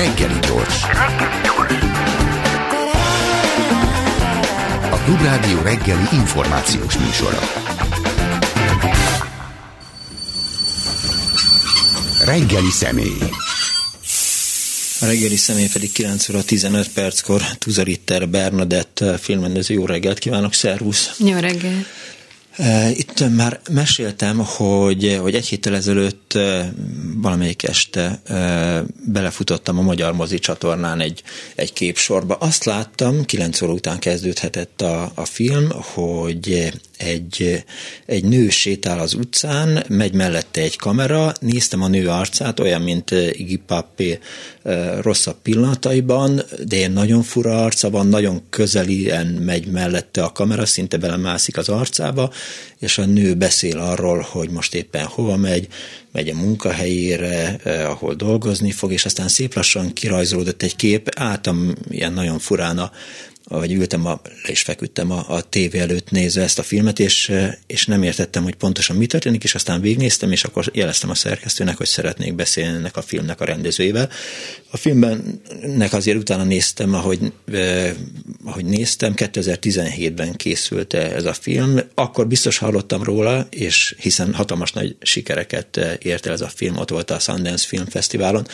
Reggeli gyors. A Klubrádió reggeli információs műsora. Reggeli személy. A reggeli személy pedig 9 óra 15 perckor Tuzaritter Bernadett filmrendező. Jó reggelt kívánok, szervusz! Jó reggelt! Itt már meséltem, hogy, hogy egy héttel ezelőtt valamelyik este belefutottam a Magyar Mozi csatornán egy, egy képsorba. Azt láttam, 9 óra után kezdődhetett a, a film, hogy egy, egy nő sétál az utcán, megy mellette egy kamera, néztem a nő arcát, olyan, mint Iggy Pappé rosszabb pillanataiban, de ilyen nagyon fura arca van, nagyon közelien megy mellette a kamera, szinte belemászik az arcába, és a nő beszél arról, hogy most éppen hova megy, megy a munkahelyére, ahol dolgozni fog, és aztán szép lassan kirajzolódott egy kép, álltam ilyen nagyon furán a vagy ültem, a, le is feküdtem a, a tévé előtt nézve ezt a filmet, és, és nem értettem, hogy pontosan mi történik, és aztán végignéztem, és akkor jeleztem a szerkesztőnek, hogy szeretnék beszélni ennek a filmnek a rendezőjével. A filmbennek azért utána néztem, ahogy, eh, ahogy néztem, 2017-ben készült ez a film, akkor biztos hallottam róla, és hiszen hatalmas nagy sikereket ért el ez a film, ott volt a Sundance Film Fesztiválon,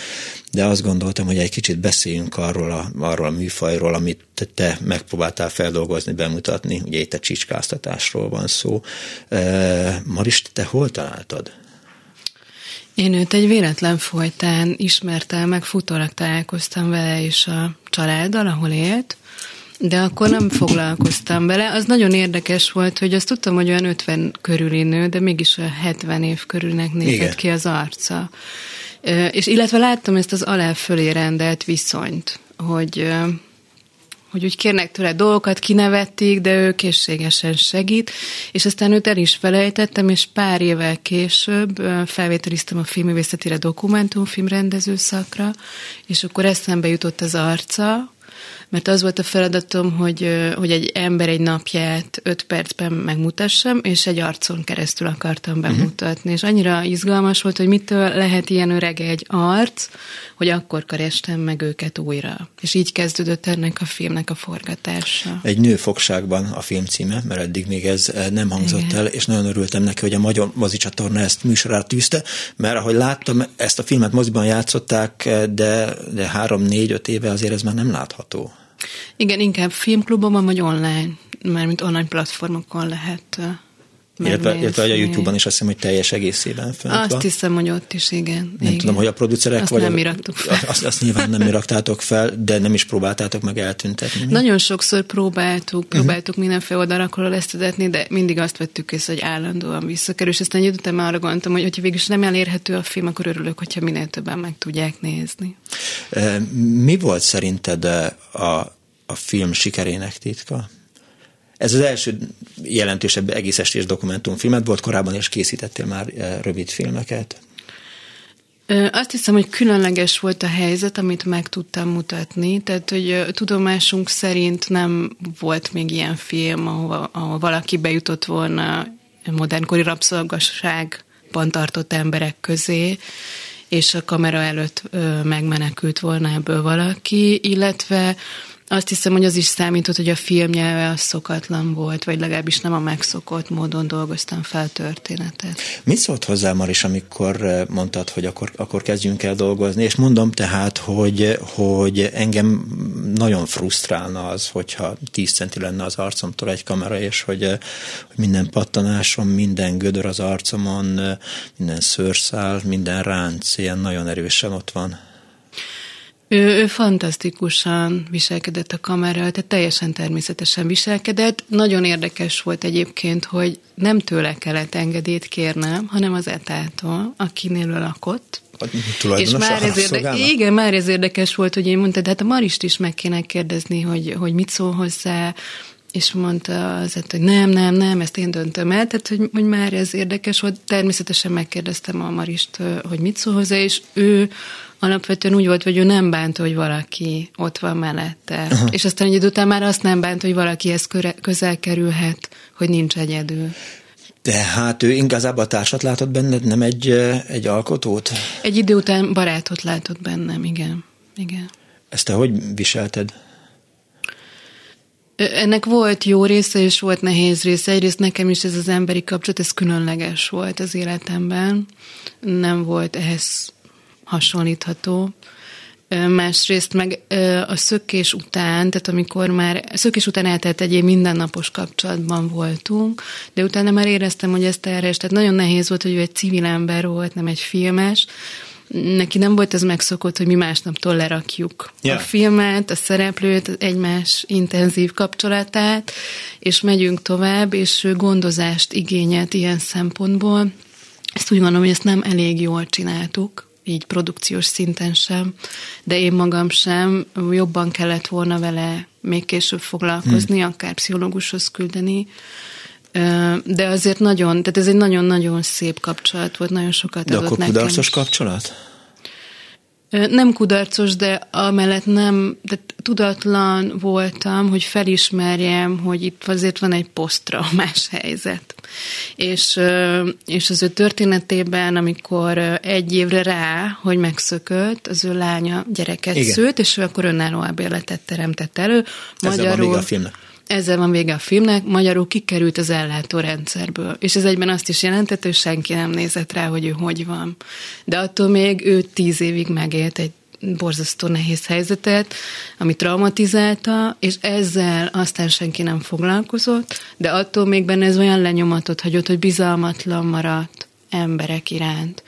de azt gondoltam, hogy egy kicsit beszéljünk arról a, arról a műfajról, amit te megpróbáltál feldolgozni, bemutatni, ugye itt a csicskáztatásról van szó. Maris, te hol találtad? Én őt egy véletlen folytán ismertem, meg futólag találkoztam vele és a családdal, ahol élt, de akkor nem foglalkoztam vele. Az nagyon érdekes volt, hogy azt tudtam, hogy olyan 50 körüli nő, de mégis olyan 70 év körülnek nézett Igen. ki az arca. És illetve láttam ezt az alá fölé rendelt viszonyt, hogy hogy úgy kérnek tőle dolgokat, kinevették, de ő készségesen segít, és aztán őt el is felejtettem, és pár évvel később felvételiztem a filmművészetére dokumentumfilm rendező szakra, és akkor eszembe jutott az arca, mert az volt a feladatom, hogy, hogy egy ember egy napját öt percben megmutassam, és egy arcon keresztül akartam mhm. bemutatni. Uh-huh. És annyira izgalmas volt, hogy mitől lehet ilyen öreg egy arc, hogy akkor kerestem meg őket újra. És így kezdődött ennek a filmnek a forgatása. Egy nő fogságban a film címe, mert eddig még ez nem hangzott Igen. el, és nagyon örültem neki, hogy a Magyar Mozi csatorna ezt műsorára tűzte, mert ahogy láttam, ezt a filmet moziban játszották, de, de három-négy-öt éve azért ez már nem látható. Igen, inkább filmklubban vagy online, mármint online platformokon lehet illetve, illetve a YouTube-on is azt hiszem, hogy teljes egészében fönt Azt van. hiszem, hogy ott is, igen. Nem igen. tudom, hogy a producerek azt vagy... nem miraktuk fel. Azt, azt nyilván nem miraktátok fel, de nem is próbáltátok meg eltüntetni. Mi? Nagyon sokszor próbáltuk, mhm. próbáltuk uh-huh. mindenféle oldalakról leszedetni, de mindig azt vettük észre, hogy állandóan visszakerül, és aztán már arra gondoltam, hogy hogyha végül nem elérhető a film, akkor örülök, hogyha minél többen meg tudják nézni. Mi volt szerinted a a film sikerének titka? Ez az első jelentősebb egész estés dokumentumfilmet volt, korábban is készítettél már eh, rövid filmeket. Azt hiszem, hogy különleges volt a helyzet, amit meg tudtam mutatni, tehát, hogy tudomásunk szerint nem volt még ilyen film, ahova, ahova valaki bejutott volna modernkori rabszolgasságban tartott emberek közé, és a kamera előtt megmenekült volna ebből valaki, illetve azt hiszem, hogy az is számított, hogy a filmnyelve az szokatlan volt, vagy legalábbis nem a megszokott módon dolgoztam fel történetet. Mit szólt hozzá, Maris, amikor eh, mondtad, hogy akkor, akkor kezdjünk el dolgozni, és mondom tehát, hogy, hogy engem nagyon frusztrálna az, hogyha 10 centi lenne az arcomtól egy kamera, és hogy, eh, hogy minden pattanásom, minden gödör az arcomon, eh, minden szőrszál, minden ránc ilyen nagyon erősen ott van. Ő, ő fantasztikusan viselkedett a kamera, tehát teljesen természetesen viselkedett. Nagyon érdekes volt egyébként, hogy nem tőle kellett engedélyt kérnem, hanem az etától, akinél ő lakott. És már ez érde- igen, már ez érdekes volt, hogy én mondtam, de hát a Marist is meg kéne kérdezni, hogy, hogy mit szól hozzá, és mondta az, hogy nem, nem, nem, ezt én döntöm el, tehát hogy, hogy már ez érdekes volt. Természetesen megkérdeztem a Marist, hogy mit szól hozzá, és ő alapvetően úgy volt, hogy ő nem bánt, hogy valaki ott van mellette. Aha. És aztán egy idő után már azt nem bánt, hogy valakihez közel kerülhet, hogy nincs egyedül. Tehát ő igazából társat látott benned, nem egy, egy alkotót? Egy idő után barátot látott bennem, igen. igen. Ezt te hogy viselted? Ennek volt jó része, és volt nehéz része. Egyrészt nekem is ez az emberi kapcsolat, ez különleges volt az életemben. Nem volt ehhez hasonlítható. Másrészt meg a szökés után, tehát amikor már szökés után eltelt egy mindennapos kapcsolatban voltunk, de utána már éreztem, hogy ezt erre, és tehát nagyon nehéz volt, hogy ő egy civil ember volt, nem egy filmes, neki nem volt ez megszokott, hogy mi másnaptól lerakjuk yeah. a filmet, a szereplőt, egymás intenzív kapcsolatát, és megyünk tovább, és ő gondozást igényelt ilyen szempontból. Ezt úgy gondolom, hogy ezt nem elég jól csináltuk, így produkciós szinten sem, de én magam sem, jobban kellett volna vele még később foglalkozni, hmm. akár pszichológushoz küldeni, de azért nagyon, tehát ez egy nagyon-nagyon szép kapcsolat volt, nagyon sokat de adott akkor nekem. kudarcos kapcsolat? Nem kudarcos, de amellett nem, de tudatlan voltam, hogy felismerjem, hogy itt azért van egy posztraumás helyzet. És, és az ő történetében, amikor egy évre rá, hogy megszökött, az ő lánya gyereket Igen. szült, és ő akkor önálló albérletet teremtett elő. Magyarul, van még a filmnek. Ezzel van vége a filmnek, magyarul kikerült az ellátórendszerből. És ez egyben azt is jelentett, hogy senki nem nézett rá, hogy ő hogy van. De attól még ő tíz évig megélt egy borzasztó nehéz helyzetet, ami traumatizálta, és ezzel aztán senki nem foglalkozott, de attól még benne ez olyan lenyomatot hagyott, hogy bizalmatlan maradt emberek iránt.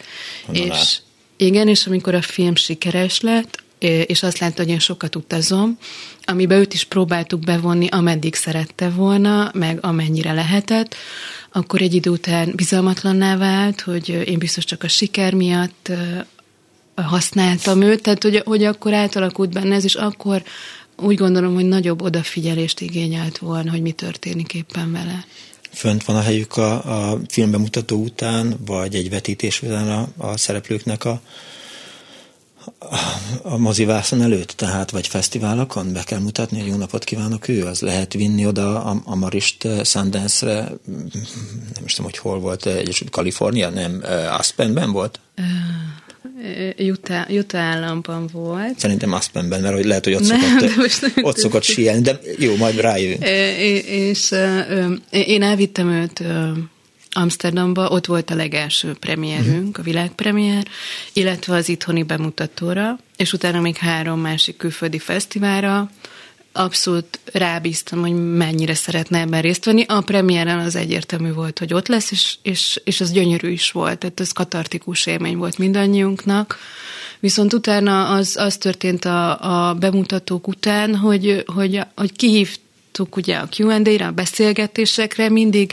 Honnan és lát? igen, és amikor a film sikeres lett, és azt látta, hogy én sokat utazom, amibe őt is próbáltuk bevonni, ameddig szerette volna, meg amennyire lehetett, akkor egy idő után bizalmatlanná vált, hogy én biztos csak a siker miatt használtam őt, tehát hogy, hogy akkor átalakult benne ez, és akkor úgy gondolom, hogy nagyobb odafigyelést igényelt volna, hogy mi történik éppen vele. Fönt van a helyük a, a filmbemutató után, vagy egy vetítés után a, a szereplőknek a a mozivászon előtt, tehát vagy fesztiválokon be kell mutatni, hogy jó napot kívánok ő, az lehet vinni oda a, a Marist eh, Sundance-re, nem is tudom, hogy hol volt, Egyesült Kalifornia, nem, eh, Aspenben volt? Utah, Utah államban volt. Szerintem Aspenben, mert hogy lehet, hogy ott nem, szokott, ott szokott síelni, de jó, majd rájövünk. És én elvittem őt Amsterdamba, ott volt a legelső premierünk, uh-huh. a világpremier, illetve az itthoni bemutatóra, és utána még három másik külföldi fesztiválra, abszolút rábíztam, hogy mennyire szeretne ebben részt venni. A premiéren az egyértelmű volt, hogy ott lesz, és, és, és az gyönyörű is volt, tehát ez katartikus élmény volt mindannyiunknak. Viszont utána az, az történt a, a bemutatók után, hogy, hogy, hogy kihívtuk ugye a Q&A-ra, a beszélgetésekre, mindig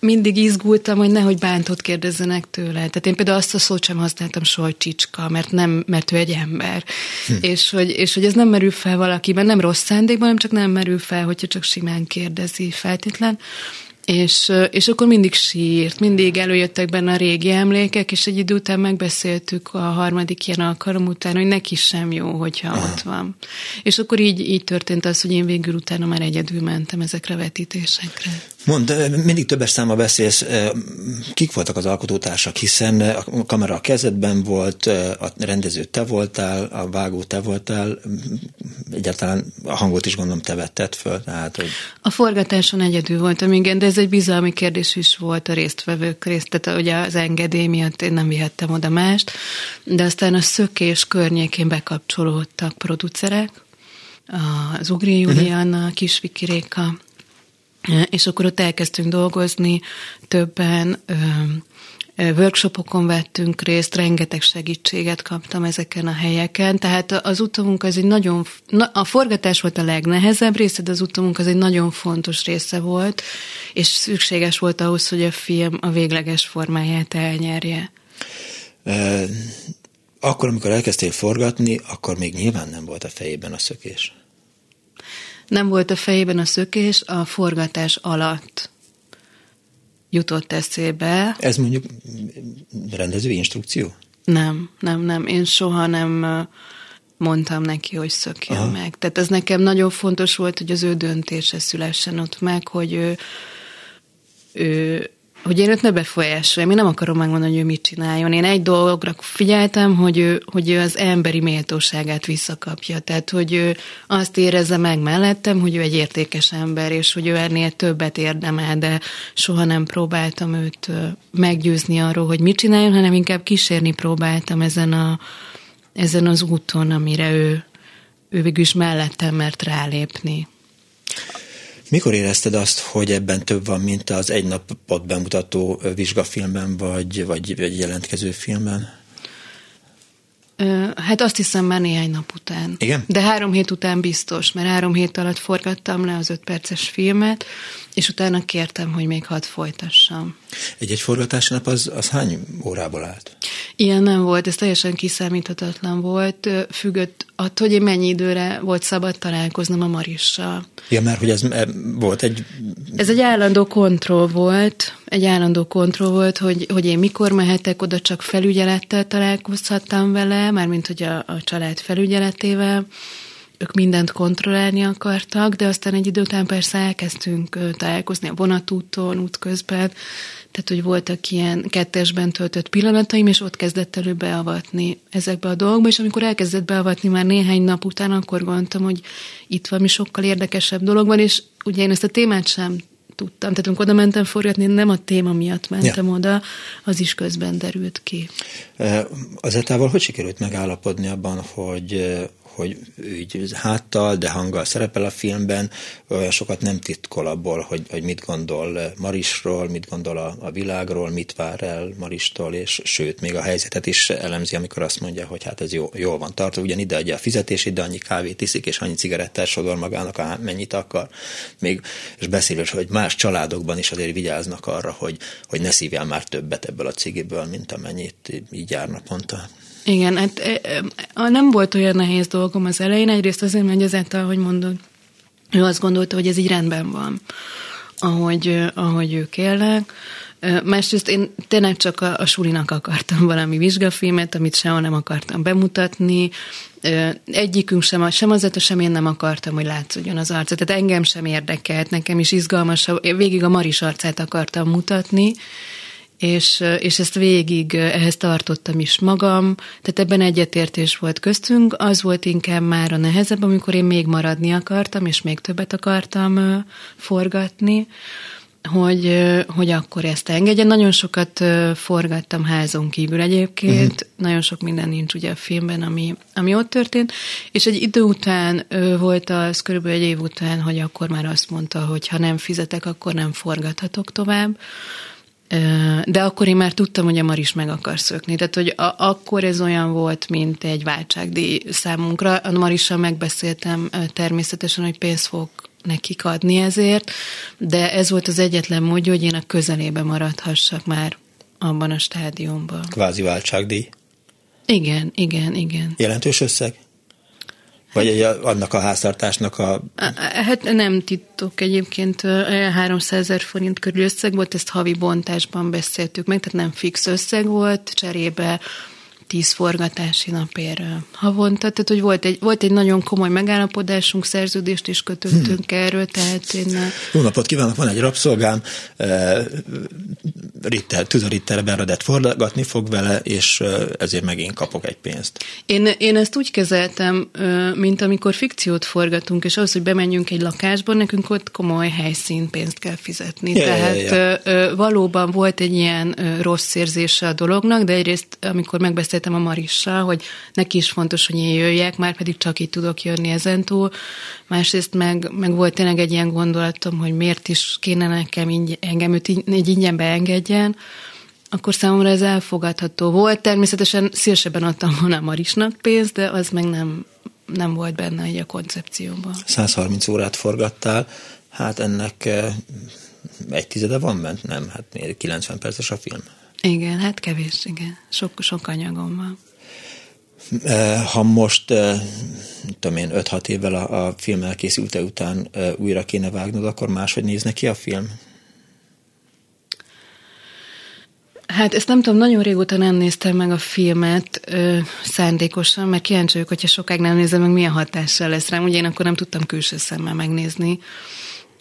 mindig izgultam, hogy nehogy bántott kérdezzenek tőle. Tehát én például azt a szót sem használtam soha, hogy csicska, mert, nem, mert ő egy ember. Hm. És, hogy, és hogy ez nem merül fel valakiben, nem rossz szándékban, hanem csak nem merül fel, hogyha csak simán kérdezi feltétlen. És, és akkor mindig sírt, mindig előjöttek benne a régi emlékek, és egy idő után megbeszéltük a harmadik ilyen alkalom után, hogy neki sem jó, hogyha Aha. ott van. És akkor így, így történt az, hogy én végül utána már egyedül mentem ezekre a vetítésekre. Mondd, mindig többes száma beszélsz, kik voltak az alkotótársak, hiszen a kamera a kezedben volt, a rendező te voltál, a vágó te voltál, egyáltalán a hangot is gondolom te vetted föl. Tehát, hogy... A forgatáson egyedül voltam, igen, de ez egy bizalmi kérdés is volt a résztvevők részt, tehát ugye az engedély miatt én nem vihettem oda mást, de aztán a szökés környékén bekapcsolódtak producerek, az Ugri Juliana, uh-huh. Kisviki Réka, és akkor ott elkezdtünk dolgozni, többen workshopokon vettünk részt, rengeteg segítséget kaptam ezeken a helyeken, tehát az utamunk az egy nagyon, a forgatás volt a legnehezebb része, de az utamunk az egy nagyon fontos része volt, és szükséges volt ahhoz, hogy a film a végleges formáját elnyerje. Akkor, amikor elkezdtél forgatni, akkor még nyilván nem volt a fejében a szökés. Nem volt a fejében a szökés, a forgatás alatt jutott eszébe. Ez mondjuk rendező instrukció? Nem, nem, nem. Én soha nem mondtam neki, hogy szökjön Aha. meg. Tehát ez nekem nagyon fontos volt, hogy az ő döntése szülessen ott meg, hogy ő, ő hogy én őt ne befolyásoljam, én nem akarom megmondani, hogy ő mit csináljon. Én egy dologra figyeltem, hogy ő, hogy ő az emberi méltóságát visszakapja. Tehát, hogy ő azt érezze meg mellettem, hogy ő egy értékes ember, és hogy ő ennél többet érdemel, de soha nem próbáltam őt meggyőzni arról, hogy mit csináljon, hanem inkább kísérni próbáltam ezen, a, ezen az úton, amire ő, ő végül is mellettem mert rálépni. Mikor érezted azt, hogy ebben több van, mint az egy napot bemutató vizsgafilmben, vagy, vagy, vagy jelentkező filmben? Hát azt hiszem már néhány nap után. Igen? De három hét után biztos, mert három hét alatt forgattam le az öt perces filmet, és utána kértem, hogy még hadd folytassam. Egy-egy forgatási nap az, az hány órából állt? Ilyen nem volt, ez teljesen kiszámíthatatlan volt, függött attól, hogy én mennyi időre volt szabad találkoznom a Marissal. Ja, mert hogy ez volt egy... Ez egy állandó kontroll volt, egy állandó kontroll volt, hogy, hogy én mikor mehetek oda, csak felügyelettel találkozhattam vele, mármint hogy a, a család felügyeletével, ők mindent kontrollálni akartak, de aztán egy idő után persze elkezdtünk találkozni a vonatúton, útközben, tehát hogy voltak ilyen kettesben töltött pillanataim, és ott kezdett elő beavatni ezekbe a dolgokba, és amikor elkezdett beavatni már néhány nap után, akkor gondoltam, hogy itt valami sokkal érdekesebb dolog van, és ugye én ezt a témát sem tudtam. Tehát amikor oda mentem forgatni, nem a téma miatt mentem ja. oda, az is közben derült ki. Az etával hogy sikerült megállapodni abban, hogy hogy így háttal, de hanggal szerepel a filmben, olyan sokat nem titkol abból, hogy, hogy mit gondol Marisról, mit gondol a, a világról, mit vár el Maristól, és sőt, még a helyzetet is elemzi, amikor azt mondja, hogy hát ez jó, jól van tartva, ugyan ide adja a fizetését, de annyi kávét iszik, és annyi cigarettát sodor magának, mennyit akar. Még, és beszél, hogy más családokban is azért vigyáznak arra, hogy, hogy ne szívjál már többet ebből a cigiből, mint amennyit így jár naponta. Igen, hát nem volt olyan nehéz dolgom az elején, egyrészt azért, mert ezáltal, hogy mondod, ő azt gondolta, hogy ez így rendben van, ahogy, ahogy ők élnek. Másrészt én tényleg csak a, a sulinak akartam valami vizsgafilmet, amit sehol nem akartam bemutatni. Egyikünk sem, sem az sem én nem akartam, hogy látszódjon az arca. Tehát engem sem érdekelt, nekem is izgalmas. Végig a Maris arcát akartam mutatni, és, és ezt végig ehhez tartottam is magam, tehát ebben egyetértés volt köztünk, az volt inkább már a nehezebb, amikor én még maradni akartam, és még többet akartam forgatni, hogy, hogy akkor ezt engedjen. Nagyon sokat forgattam házon kívül egyébként, uh-huh. nagyon sok minden nincs ugye a filmben, ami, ami ott történt, és egy idő után volt az, körülbelül egy év után, hogy akkor már azt mondta, hogy ha nem fizetek, akkor nem forgathatok tovább de akkor én már tudtam, hogy a Maris meg akar szökni. Tehát, hogy a, akkor ez olyan volt, mint egy váltságdíj számunkra. A Marissal megbeszéltem természetesen, hogy pénzt fog nekik adni ezért, de ez volt az egyetlen módja, hogy én a közelébe maradhassak már abban a stádiumban. Kvázi váltságdíj. Igen, igen, igen. Jelentős összeg? Vagy annak a háztartásnak a... Hát nem titok egyébként, 300 ezer forint körül összeg volt, ezt havi bontásban beszéltük meg, tehát nem fix összeg volt, cserébe tíz forgatási napért havonta, tehát hogy volt egy, volt egy nagyon komoly megállapodásunk, szerződést is kötöttünk hmm. erről, tehát én... Jó napot kívánok, van egy rabszolgám, Ritter, Tüzoritter Bernadett forgatni fog vele, és ezért megint kapok egy pénzt. Én, én ezt úgy kezeltem, mint amikor fikciót forgatunk, és ahhoz, hogy bemenjünk egy lakásba, nekünk ott komoly helyszín pénzt kell fizetni. Ja, Tehát ja, ja. valóban volt egy ilyen rossz érzése a dolognak, de egyrészt, amikor megbeszéltem a Marissal, hogy neki is fontos, hogy én jöjjek, már pedig csak itt tudok jönni ezentúl. Másrészt meg, meg volt tényleg egy ilyen gondolatom, hogy miért is kéne nekem így, engem őt így, így ingyen beengedjen, akkor számomra ez elfogadható volt. Természetesen szívesebben adtam volna Marisnak pénzt, de az meg nem, nem volt benne egy a koncepcióban. 130 órát forgattál, hát ennek eh, egy tizede van bent? Nem, hát 90 perces a film. Igen, hát kevés, igen. Sok, sok anyagom van. Eh, ha most, eh, tudom én, 5-6 évvel a, a film elkészülte után újra kéne vágnod, akkor máshogy nézne ki a film? Hát ezt nem tudom, nagyon régóta nem néztem meg a filmet ö, szándékosan, mert kíváncsi vagyok, hogyha sokáig nem nézem meg, milyen hatással lesz rám. Ugye én akkor nem tudtam külső szemmel megnézni.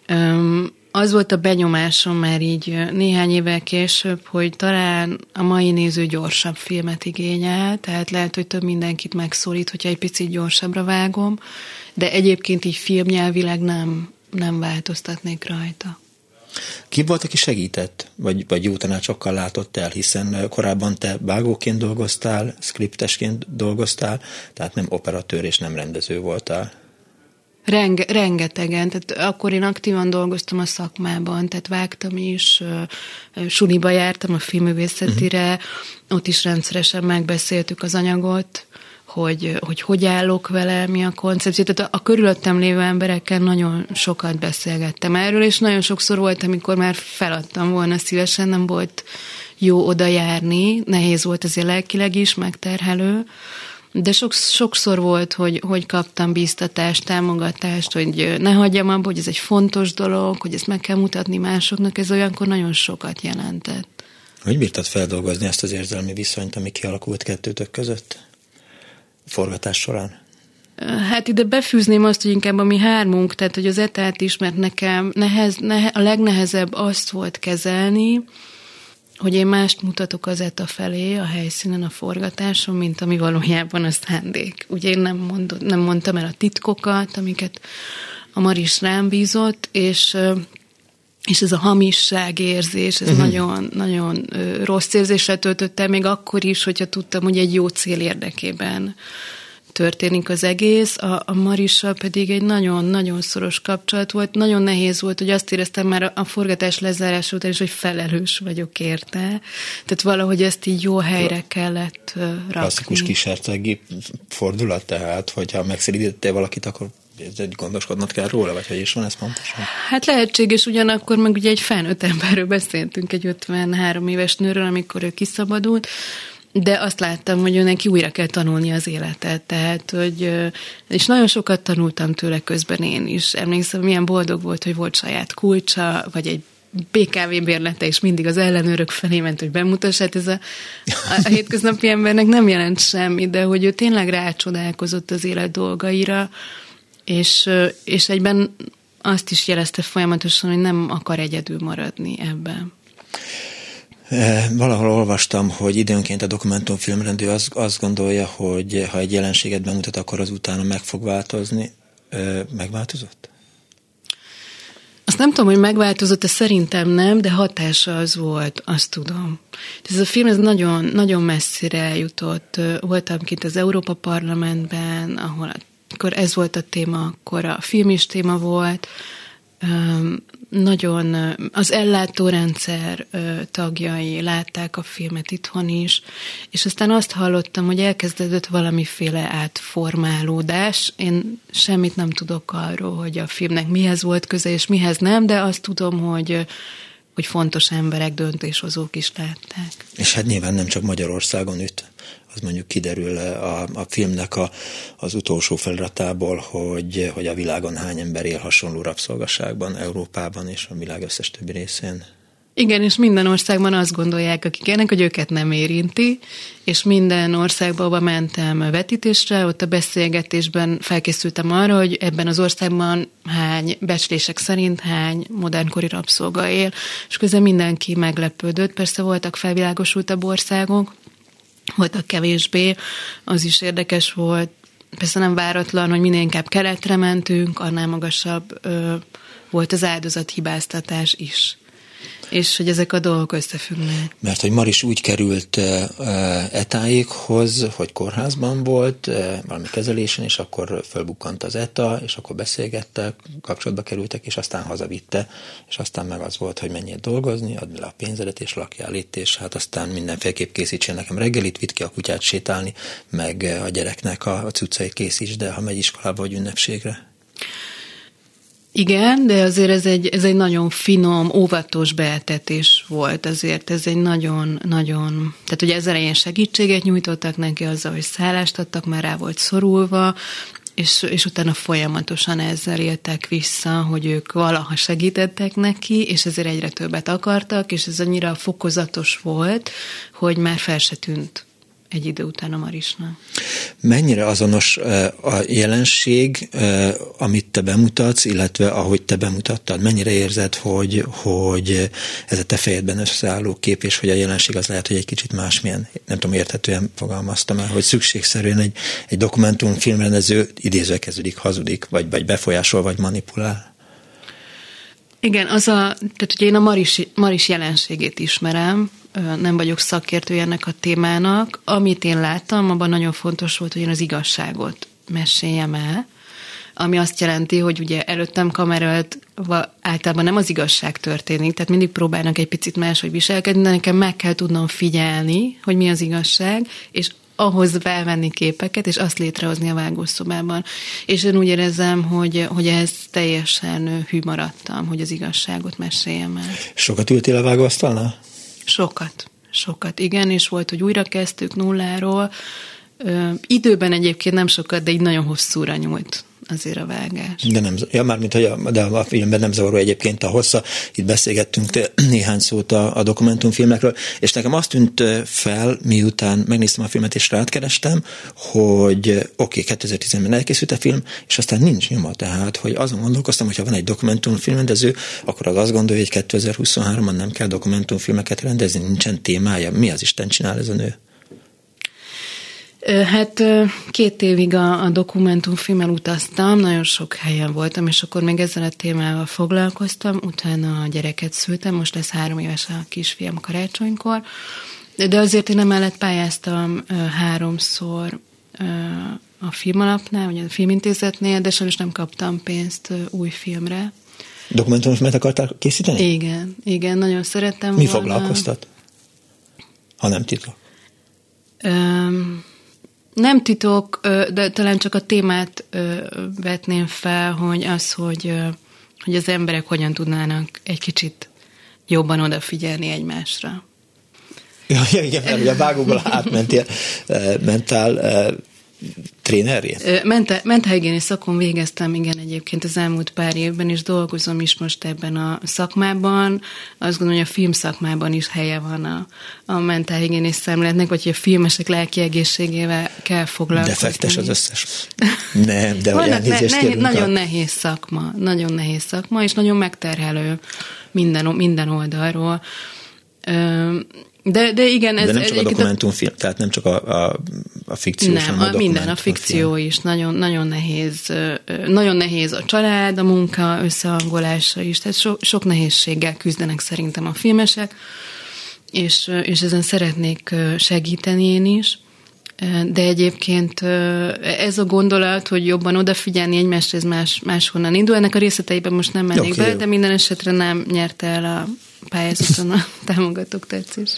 Ö, az volt a benyomásom már így néhány évvel később, hogy talán a mai néző gyorsabb filmet igényel, tehát lehet, hogy több mindenkit megszólít, hogyha egy picit gyorsabbra vágom, de egyébként így filmnyelvileg nem, nem változtatnék rajta. Ki volt, aki segített, vagy, vagy jó tanácsokkal látott el, hiszen korábban te vágóként dolgoztál, skriptesként dolgoztál, tehát nem operatőr és nem rendező voltál. Renge, rengetegen, tehát akkor én aktívan dolgoztam a szakmában, tehát vágtam is, suliba jártam a filmművészetire, uh-huh. ott is rendszeresen megbeszéltük az anyagot, hogy, hogy hogy állok vele, mi a koncepció. Tehát a, a körülöttem lévő emberekkel nagyon sokat beszélgettem erről, és nagyon sokszor volt, amikor már feladtam volna szívesen, nem volt jó oda járni, nehéz volt azért lelkileg is, megterhelő, de sok, sokszor volt, hogy, hogy kaptam bíztatást, támogatást, hogy ne hagyjam abba, hogy ez egy fontos dolog, hogy ezt meg kell mutatni másoknak, ez olyankor nagyon sokat jelentett. Hogy bírtad feldolgozni ezt az érzelmi viszonyt, ami kialakult kettőtök között? forgatás során? Hát ide befűzném azt, hogy inkább a mi hármunk, tehát hogy az etát is, mert nekem nehez, nehe, a legnehezebb azt volt kezelni, hogy én mást mutatok az ETA felé a helyszínen a forgatáson, mint ami valójában a szándék. Ugye én nem, mondod, nem mondtam el a titkokat, amiket a Maris rám bízott, és és ez a hamisság érzés, ez uh-huh. nagyon, nagyon rossz érzéssel töltötte, még akkor is, hogyha tudtam, hogy egy jó cél érdekében történik az egész. A, a Marissal pedig egy nagyon-nagyon szoros kapcsolat volt. Nagyon nehéz volt, hogy azt éreztem már a forgatás lezárása után is, hogy felelős vagyok érte. Tehát valahogy ezt így jó helyre kellett rakni. Klasszikus kísértegi fordulat tehát, hogyha megszerítettél valakit, akkor egy gondoskodnod kell róla, vagy hogy is van ez pontosan? Hát lehetséges, ugyanakkor meg ugye egy felnőtt emberről beszéltünk, egy 53 éves nőről, amikor ő kiszabadult, de azt láttam, hogy ő neki újra kell tanulni az életet, tehát, hogy, és nagyon sokat tanultam tőle közben én is. Emlékszem, milyen boldog volt, hogy volt saját kulcsa, vagy egy BKV bérlete, és mindig az ellenőrök felé ment, hogy bemutass. Hát ez a, a hétköznapi embernek nem jelent semmi, de hogy ő tényleg rácsodálkozott az élet dolgaira, és, és egyben azt is jelezte folyamatosan, hogy nem akar egyedül maradni ebben. E, valahol olvastam, hogy időnként a dokumentumfilmrendő azt, azt gondolja, hogy ha egy jelenséget bemutat, akkor az utána meg fog változni. E, megváltozott? Azt nem tudom, hogy megváltozott, de szerintem nem, de hatása az volt, azt tudom. Ez a film ez nagyon, nagyon messzire jutott. Voltam kint az Európa Parlamentben, ahol akkor ez volt a téma, akkor a film is téma volt, nagyon az ellátórendszer tagjai látták a filmet itthon is, és aztán azt hallottam, hogy elkezdődött valamiféle átformálódás. Én semmit nem tudok arról, hogy a filmnek mihez volt köze, és mihez nem, de azt tudom, hogy hogy fontos emberek, döntéshozók is látták. És hát nyilván nem csak Magyarországon üt az mondjuk kiderül a, a filmnek a, az utolsó feliratából, hogy, hogy a világon hány ember él hasonló rabszolgaságban, Európában és a világ összes többi részén. Igen, és minden országban azt gondolják, akik ennek, hogy őket nem érinti, és minden országba, ahova mentem vetítésre, ott a beszélgetésben felkészültem arra, hogy ebben az országban hány becslések szerint hány modernkori rabszolga él, és közben mindenki meglepődött. Persze voltak felvilágosultabb országok, voltak kevésbé, az is érdekes volt. Persze nem váratlan, hogy minél inkább keletre mentünk, annál magasabb ö, volt az áldozathibáztatás is és hogy ezek a dolgok összefüggnek. Mert hogy Maris úgy került etáékhoz, hogy kórházban volt, valami kezelésen, és akkor fölbukkant az ETA, és akkor beszélgettek, kapcsolatba kerültek, és aztán hazavitte, és aztán meg az volt, hogy menjél dolgozni, add le a pénzedet, és lakjál itt, és hát aztán mindenféleképp készítsen nekem reggelit, vitt ki a kutyát sétálni, meg a gyereknek a, a cuccait készíts, de ha megy iskolába vagy ünnepségre. Igen, de azért ez egy, ez egy nagyon finom, óvatos beetetés volt, azért ez egy nagyon, nagyon, tehát ugye ez elején segítséget nyújtottak neki azzal, hogy szállást adtak, már rá volt szorulva, és, és utána folyamatosan ezzel éltek vissza, hogy ők valaha segítettek neki, és ezért egyre többet akartak, és ez annyira fokozatos volt, hogy már fel se tűnt egy idő után a Marisnak. Mennyire azonos a jelenség, amit te bemutatsz, illetve ahogy te bemutattad? Mennyire érzed, hogy, hogy ez a te fejedben összeálló kép, és hogy a jelenség az lehet, hogy egy kicsit másmilyen, nem tudom, érthetően fogalmaztam el, hogy szükségszerűen egy, egy dokumentumfilmrendező idézve kezdődik, hazudik, vagy, vagy befolyásol, vagy manipulál? Igen, az a, tehát ugye én a Maris, Maris jelenségét ismerem, nem vagyok szakértő ennek a témának. Amit én láttam, abban nagyon fontos volt, hogy én az igazságot meséljem el, ami azt jelenti, hogy ugye előttem kameralt általában nem az igazság történik, tehát mindig próbálnak egy picit máshogy viselkedni, de nekem meg kell tudnom figyelni, hogy mi az igazság, és ahhoz felvenni képeket, és azt létrehozni a vágószobában. És én úgy érezem, hogy, hogy ez teljesen hű maradtam, hogy az igazságot meséljem el. Sokat ültél a vágóasztalnál? Sokat, sokat, igen, és volt, hogy újra kezdtük nulláról. Ö, időben egyébként nem sokat, de így nagyon hosszúra nyúlt azért a vágás. De nem, ja, mármint, hogy a, de a filmben nem zavaró egyébként a hossza. Itt beszélgettünk néhány szót a, a dokumentumfilmekről, és nekem azt tűnt fel, miután megnéztem a filmet és rátkerestem, hogy oké, okay, 2010-ben elkészült a film, és aztán nincs nyoma, tehát, hogy azon gondolkoztam, hogy ha van egy dokumentumfilmrendező, akkor az azt gondolja, hogy 2023-ban nem kell dokumentumfilmeket rendezni, nincsen témája. Mi az Isten csinál ez a nő? Hát két évig a, a dokumentumfilmmel utaztam, nagyon sok helyen voltam, és akkor még ezzel a témával foglalkoztam, utána a gyereket szültem, most lesz három éves a kisfiam karácsonykor, de azért én emellett pályáztam háromszor a filmalapnál, vagy a filmintézetnél, de sajnos nem kaptam pénzt új filmre. Dokumentumfilmet akartál készíteni? Igen, igen, nagyon szerettem Mi volna. foglalkoztat? Ha nem titok. Um, nem titok, de talán csak a témát vetném fel, hogy az, hogy, hogy az emberek hogyan tudnának egy kicsit jobban odafigyelni egymásra. Ja, igen, mert ugye a vágóból átmentél, mentál trénerje? Mente, mentálhigiéni szakon végeztem, igen, egyébként az elmúlt pár évben, és dolgozom is most ebben a szakmában. Azt gondolom, hogy a film szakmában is helye van a, a mentálhigiéni szemléletnek, vagy hogy a filmesek lelki egészségével kell foglalkozni. Defektes az összes. Nem, de hogy ne, ne, Nagyon a... nehéz szakma, nagyon nehéz szakma, és nagyon megterhelő minden, minden oldalról. De, de igen, ez... De nem csak a dokumentumfilm, tehát nem csak a, a, a fikció, nem, a, a minden, a fikció film. is nagyon, nagyon nehéz, nagyon nehéz a család, a munka összehangolása is, tehát so, sok nehézséggel küzdenek szerintem a filmesek, és, és ezen szeretnék segíteni én is. De egyébként ez a gondolat, hogy jobban odafigyelni egymásra, ez más, máshonnan indul. Ennek a részleteiben most nem mennék okay, be, de minden esetre nem nyerte el a pályázaton a támogatók tetszés.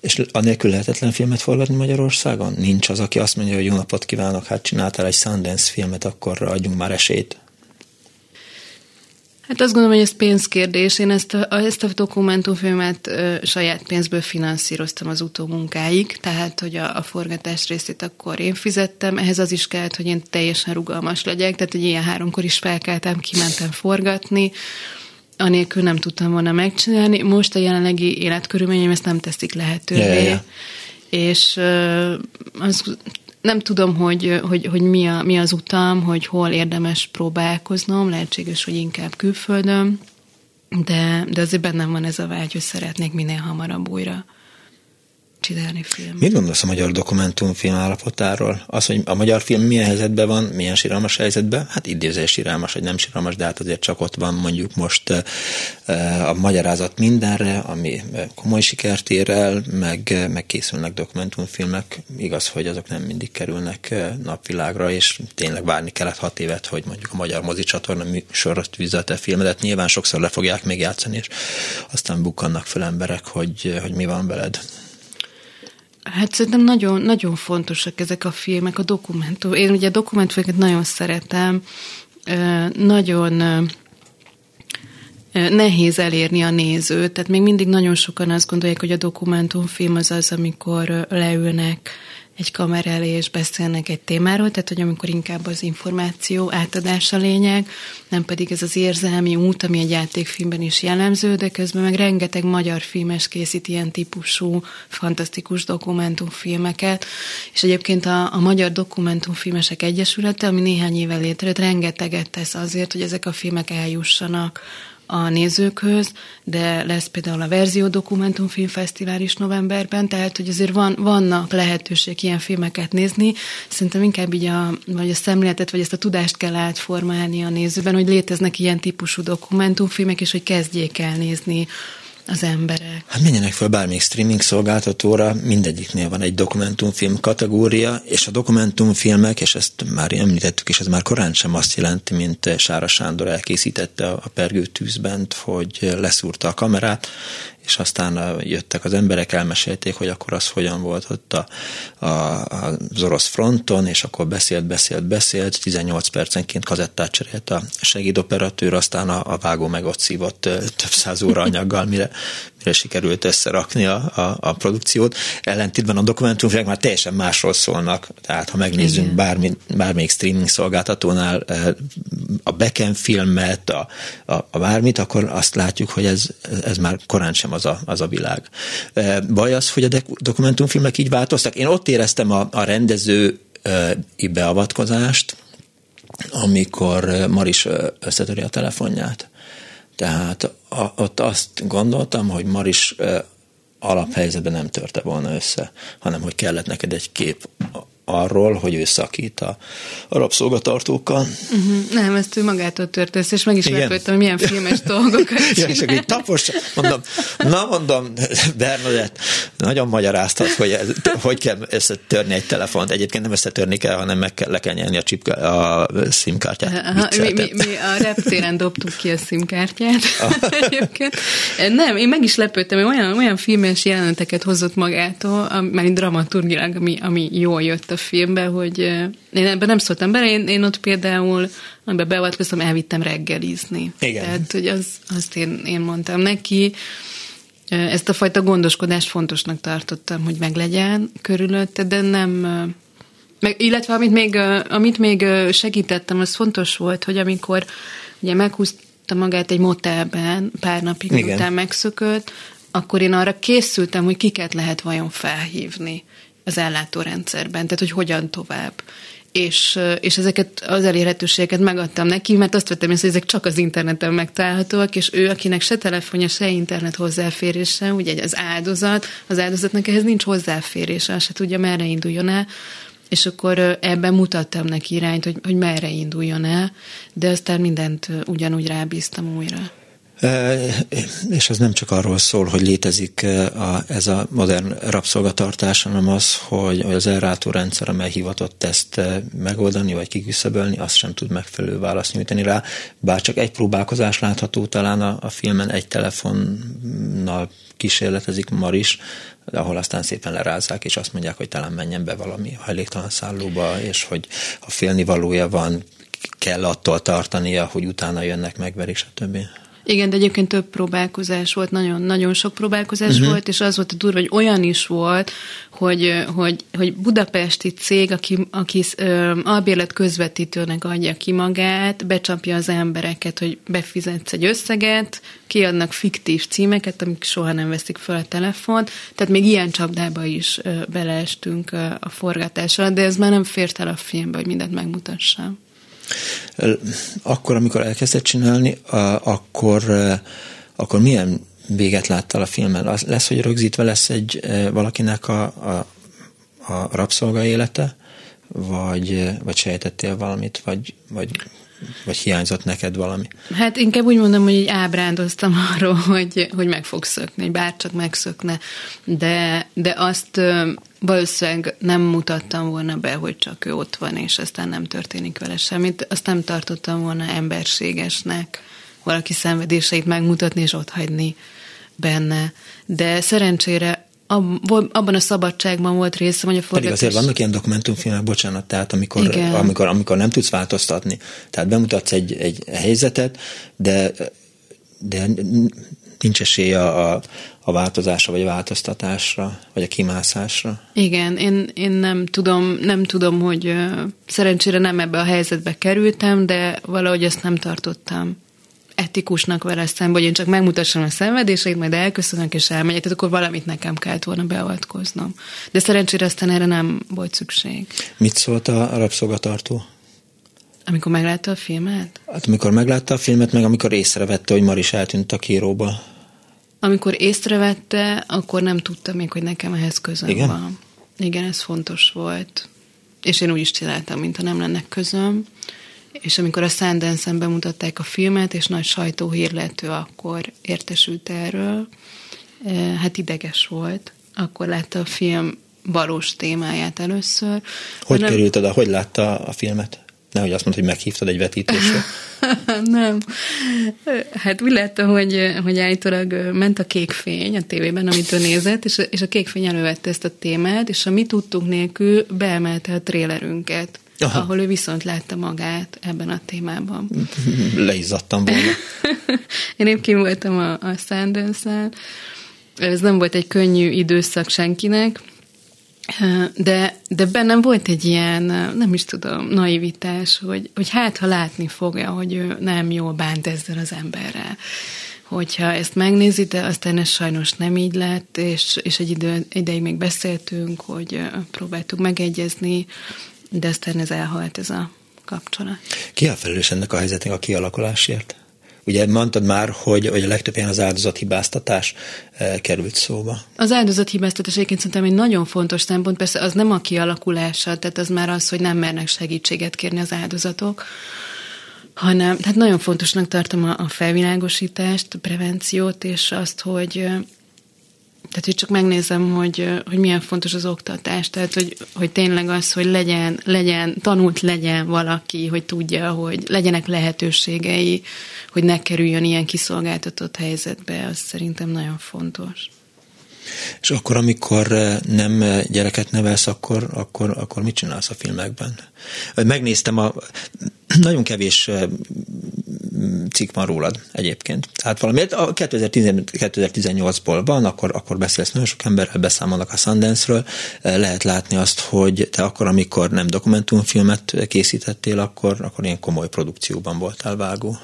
És anélkül lehetetlen filmet forgatni Magyarországon? Nincs az, aki azt mondja, hogy jó napot kívánok, hát csináltál egy Sundance filmet, akkor adjunk már esélyt. Hát azt gondolom, hogy ez pénzkérdés. Én ezt a, ezt a dokumentumfilmet ö, saját pénzből finanszíroztam az utómunkáig, tehát, hogy a, a forgatás részét akkor én fizettem. Ehhez az is kellett, hogy én teljesen rugalmas legyek, tehát, hogy ilyen háromkor is felkeltem, kimentem forgatni anélkül nem tudtam volna megcsinálni. Most a jelenlegi életkörülményeim ezt nem teszik lehetővé. Yeah, yeah. És uh, az, nem tudom, hogy, hogy, hogy mi, a, mi az utam, hogy hol érdemes próbálkoznom, lehetséges, hogy inkább külföldön, de, de azért bennem van ez a vágy, hogy szeretnék minél hamarabb újra csinálni film. Mit gondolsz a magyar dokumentumfilm állapotáról? Az, hogy a magyar film milyen helyzetben van, milyen síralmas helyzetben? Hát idézés síralmas, vagy nem síralmas, de hát azért csak ott van mondjuk most a magyarázat mindenre, ami komoly sikert ér el, meg, meg készülnek dokumentumfilmek. Igaz, hogy azok nem mindig kerülnek napvilágra, és tényleg várni kellett hat évet, hogy mondjuk a magyar mozicsatorna sorot a filmet. Nyilván sokszor le fogják még játszani, és aztán bukkannak fel emberek, hogy, hogy mi van veled. Hát szerintem nagyon, nagyon fontosak ezek a filmek, a dokumentum. Én ugye a dokumentumokat nagyon szeretem, nagyon nehéz elérni a nézőt, tehát még mindig nagyon sokan azt gondolják, hogy a dokumentumfilm az az, amikor leülnek egy kamera elé és beszélnek egy témáról, tehát hogy amikor inkább az információ átadása lényeg, nem pedig ez az érzelmi út, ami egy játékfilmben is jellemző, de közben meg rengeteg magyar filmes készít ilyen típusú fantasztikus dokumentumfilmeket, és egyébként a, a Magyar Dokumentumfilmesek Egyesülete, ami néhány éve létrejött, rengeteget tesz azért, hogy ezek a filmek eljussanak a nézőkhöz, de lesz például a Verzió Dokumentumfilmfesztivál is novemberben, tehát hogy azért van, vannak lehetőség ilyen filmeket nézni. Szerintem inkább így a, vagy a szemléletet, vagy ezt a tudást kell átformálni a nézőben, hogy léteznek ilyen típusú dokumentumfilmek, és hogy kezdjék el nézni az emberek. Hát menjenek fel bármelyik streaming szolgáltatóra, mindegyiknél van egy dokumentumfilm kategória, és a dokumentumfilmek, és ezt már említettük, és ez már korán sem azt jelenti, mint Sára Sándor elkészítette a Pergő tűzbent, hogy leszúrta a kamerát, és aztán jöttek az emberek, elmesélték, hogy akkor az hogyan volt ott a, a, az orosz fronton, és akkor beszélt, beszélt, beszélt, 18 percenként kazettát cserélt a segédoperatőr, aztán a, a vágó meg ott szívott több száz óra anyaggal, mire, sikerült összerakni a, a, a produkciót. Ellentétben a dokumentumfilmek már teljesen másról szólnak, tehát ha megnézzünk bármi, bármelyik streaming szolgáltatónál a Becken filmet, a, a, a bármit, akkor azt látjuk, hogy ez, ez már korán sem az a, az a világ. Baj az, hogy a dokumentumfilmek így változtak. Én ott éreztem a, a rendező beavatkozást, amikor Maris összetöri a telefonját. Tehát a, ott azt gondoltam, hogy Maris alaphelyzetben nem törte volna össze, hanem hogy kellett neked egy kép arról, hogy ő szakít a, a rabszolgatartókkal. Uh-huh. Nem, ezt ő magától tört össze, és meg is lepődtem, hogy milyen filmes dolgokat ja, és akkor tapos, mondom, na mondom, Bernadett, nagyon magyaráztat, hogy ez, hogy kell összetörni egy telefont. Egyébként nem összetörni kell, hanem meg kell, le kell nyelni a, chip, a SIM-kártyát. Aha, mi, mi, mi, a reptéren dobtuk ki a SIM-kártyát. egyébként. Nem, én meg is lepődtem, hogy olyan, olyan filmes jeleneteket hozott magától, mert dramaturgilag, ami, ami jól jött a filmbe, hogy én ebben nem szóltam bele, én, én ott például, amiben beavatkoztam, elvittem reggelizni. Igen. Tehát, hogy az, azt én, én mondtam neki, ezt a fajta gondoskodást fontosnak tartottam, hogy meglegyen körülötte, de nem... Meg, illetve amit még, amit még segítettem, az fontos volt, hogy amikor ugye meghúzta magát egy motelben, pár napig Igen. után megszökött, akkor én arra készültem, hogy kiket lehet vajon felhívni az ellátórendszerben, tehát hogy hogyan tovább. És, és ezeket az elérhetőségeket megadtam neki, mert azt vettem észre, hogy ezek csak az interneten megtalálhatóak, és ő, akinek se telefonja, se internet hozzáférése, ugye az áldozat, az áldozatnak ehhez nincs hozzáférése, se tudja, merre induljon el, és akkor ebben mutattam neki irányt, hogy, hogy merre induljon el, de aztán mindent ugyanúgy rábíztam újra. És ez nem csak arról szól, hogy létezik a, ez a modern rabszolgatartás, hanem az, hogy, az elrátó rendszer, amely hivatott ezt megoldani vagy kiküszöbölni, azt sem tud megfelelő választ nyújtani rá. Bár csak egy próbálkozás látható talán a, a filmen, egy telefonnal kísérletezik Maris, ahol aztán szépen lerázzák, és azt mondják, hogy talán menjen be valami hajléktalan szállóba, és hogy ha félni valója van, kell attól tartania, hogy utána jönnek, megverik, stb. Igen, de egyébként több próbálkozás volt, nagyon, nagyon sok próbálkozás uh-huh. volt, és az volt a durva, hogy olyan is volt, hogy, hogy, hogy budapesti cég, aki, aki albérlet közvetítőnek adja ki magát, becsapja az embereket, hogy befizetsz egy összeget, kiadnak fiktív címeket, amik soha nem veszik fel a telefont, tehát még ilyen csapdába is beleestünk a forgatással, de ez már nem fért el a filmbe, hogy mindent megmutassam akkor, amikor elkezdett csinálni, akkor, akkor milyen véget láttál a filmen? Az lesz, hogy rögzítve lesz egy valakinek a, a, a rabszolga élete, vagy, vagy sejtettél valamit, vagy, vagy, vagy hiányzott neked valami? Hát inkább úgy mondom, hogy így ábrándoztam arról, hogy, hogy meg fog szökni, hogy bárcsak megszökne, de, de azt valószínűleg nem mutattam volna be, hogy csak ő ott van, és aztán nem történik vele semmit. Azt nem tartottam volna emberségesnek valaki szenvedéseit megmutatni, és ott hagyni benne. De szerencsére abban a szabadságban volt részem, hogy a forgatás... Pedig azért vannak ilyen dokumentumfilmek, bocsánat, tehát amikor, amikor, amikor nem tudsz változtatni. Tehát bemutatsz egy, egy helyzetet, de, de nincs esély a, a, változásra, vagy a változtatásra, vagy a kimászásra. Igen, én, én nem tudom, nem tudom, hogy szerencsére nem ebbe a helyzetbe kerültem, de valahogy ezt nem tartottam etikusnak vele szemben, hogy én csak megmutassam a szenvedéseit, majd elköszönök és elmegyek, tehát akkor valamit nekem kellett volna beavatkoznom. De szerencsére aztán erre nem volt szükség. Mit szólt a rabszolgatartó? Amikor meglátta a filmet? Hát amikor meglátta a filmet, meg amikor észrevette, hogy Maris eltűnt a kíróba. Amikor észrevette, akkor nem tudtam még, hogy nekem ehhez közöm Igen? van. Igen, ez fontos volt. És én úgy is csináltam, mintha nem lenne közöm. És amikor a Sundance-en bemutatták a filmet, és nagy sajtóhírlető akkor értesült erről, eh, hát ideges volt. Akkor látta a film valós témáját először. Hogy Nem- került oda, hogy látta a filmet? Nehogy azt mondta, hogy meghívtad egy vetítésre. nem. Hát úgy látta, hogy, hogy állítólag ment a kék fény a tévében, amit ő nézett, és, és a kék fény elővette ezt a témát, és a mi tudtunk nélkül beemelte a trélerünket, Aha. Ahol ő viszont látta magát ebben a témában. Leizzadtam volna. Én épp kim voltam a, a Sundance-en, ez nem volt egy könnyű időszak senkinek, de, de bennem volt egy ilyen, nem is tudom, naivitás, hogy, hogy hát, ha látni fogja, hogy ő nem jól bánt ezzel az emberrel. Hogyha ezt megnézi, de aztán ez sajnos nem így lett, és, és egy idő, ideig még beszéltünk, hogy próbáltuk megegyezni, de aztán ez elhalt ez a kapcsolat. Ki a felelős ennek a helyzetnek a kialakulásért? Ugye mondtad már, hogy, hogy a legtöbb ilyen az áldozathibáztatás eh, került szóba. Az áldozathibáztatás egyébként szerintem egy nagyon fontos szempont, persze az nem a kialakulása, tehát az már az, hogy nem mernek segítséget kérni az áldozatok, hanem, tehát nagyon fontosnak tartom a, a felvilágosítást, a prevenciót, és azt, hogy tehát, hogy csak megnézem, hogy, hogy milyen fontos az oktatás, tehát, hogy, hogy tényleg az, hogy legyen, legyen, tanult legyen valaki, hogy tudja, hogy legyenek lehetőségei, hogy ne kerüljön ilyen kiszolgáltatott helyzetbe, az szerintem nagyon fontos. És akkor, amikor eh, nem eh, gyereket nevelsz, akkor, akkor, akkor mit csinálsz a filmekben? Megnéztem a... Nagyon kevés eh, cikk van rólad egyébként. Tehát valamiért a 2018-ból van, akkor, akkor beszélsz nagyon sok emberrel, beszámolnak a Sundance-ről. Lehet látni azt, hogy te akkor, amikor nem dokumentumfilmet készítettél, akkor, akkor ilyen komoly produkcióban voltál vágó.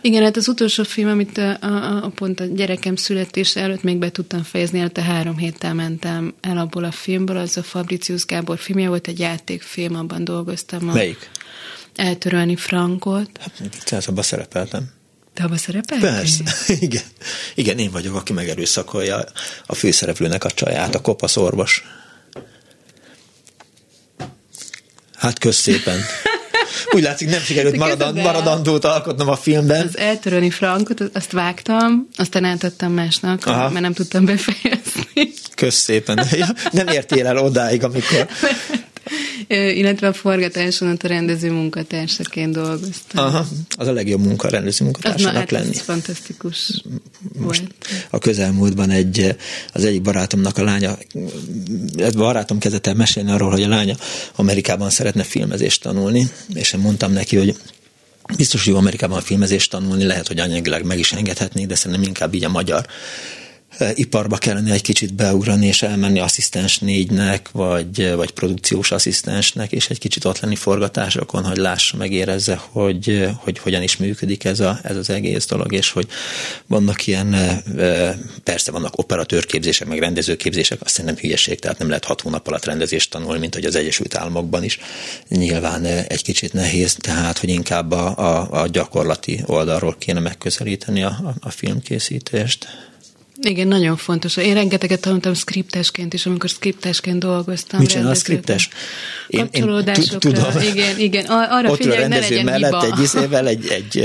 Igen, hát az utolsó film, amit a, a, a pont a gyerekem születése előtt még be tudtam fejezni, előtte három héttel mentem el abból a filmből, az a Fabricius Gábor filmje volt, egy játékfilm, abban dolgoztam. A Melyik? Eltörölni Frankot. Hát, abban szerepeltem. Te abban szerepeltél? Persze, igen. Igen, én vagyok, aki megerőszakolja a főszereplőnek a csaját, a kopasz orvos. Hát kösz szépen. Úgy látszik, nem sikerült De maradan, képzeld el. maradandót alkotnom a filmben. Az eltörölni Frankot, azt vágtam, aztán átadtam másnak, Aha. mert nem tudtam befejezni. Kösz szépen. Nem értél el odáig, amikor... Illetve a forgatáson ott a rendező munkatársaként dolgoztam. Aha, az a legjobb munka, rendező Az, na, hát lenni. ez fantasztikus Most volt. a közelmúltban egy, az egyik barátomnak a lánya, ez barátom kezdett el mesélni arról, hogy a lánya Amerikában szeretne filmezést tanulni, és én mondtam neki, hogy biztos, hogy jó Amerikában a filmezést tanulni, lehet, hogy anyagilag meg is engedhetnék, de szerintem inkább így a magyar iparba kellene egy kicsit beugrani, és elmenni asszisztens négynek, vagy, vagy produkciós asszisztensnek, és egy kicsit ott lenni forgatásokon, hogy lássa, megérezze, hogy, hogy hogyan is működik ez, a, ez az egész dolog, és hogy vannak ilyen, eh, persze vannak operatőrképzések, meg rendezőképzések, azt szerintem hülyeség, tehát nem lehet hat hónap alatt rendezést tanulni, mint hogy az Egyesült Államokban is. Nyilván eh, egy kicsit nehéz, tehát, hogy inkább a, a, a gyakorlati oldalról kéne megközelíteni a, a, a filmkészítést. Igen, nagyon fontos. Én rengeteget tanultam skriptesként is, amikor skriptesként dolgoztam. Mit csinál a skriptes? Kapcsolódásokra. Igen, igen. Ar- Arra Ott figyelj, ne legyen mellett hiba. egy izével, egy, egy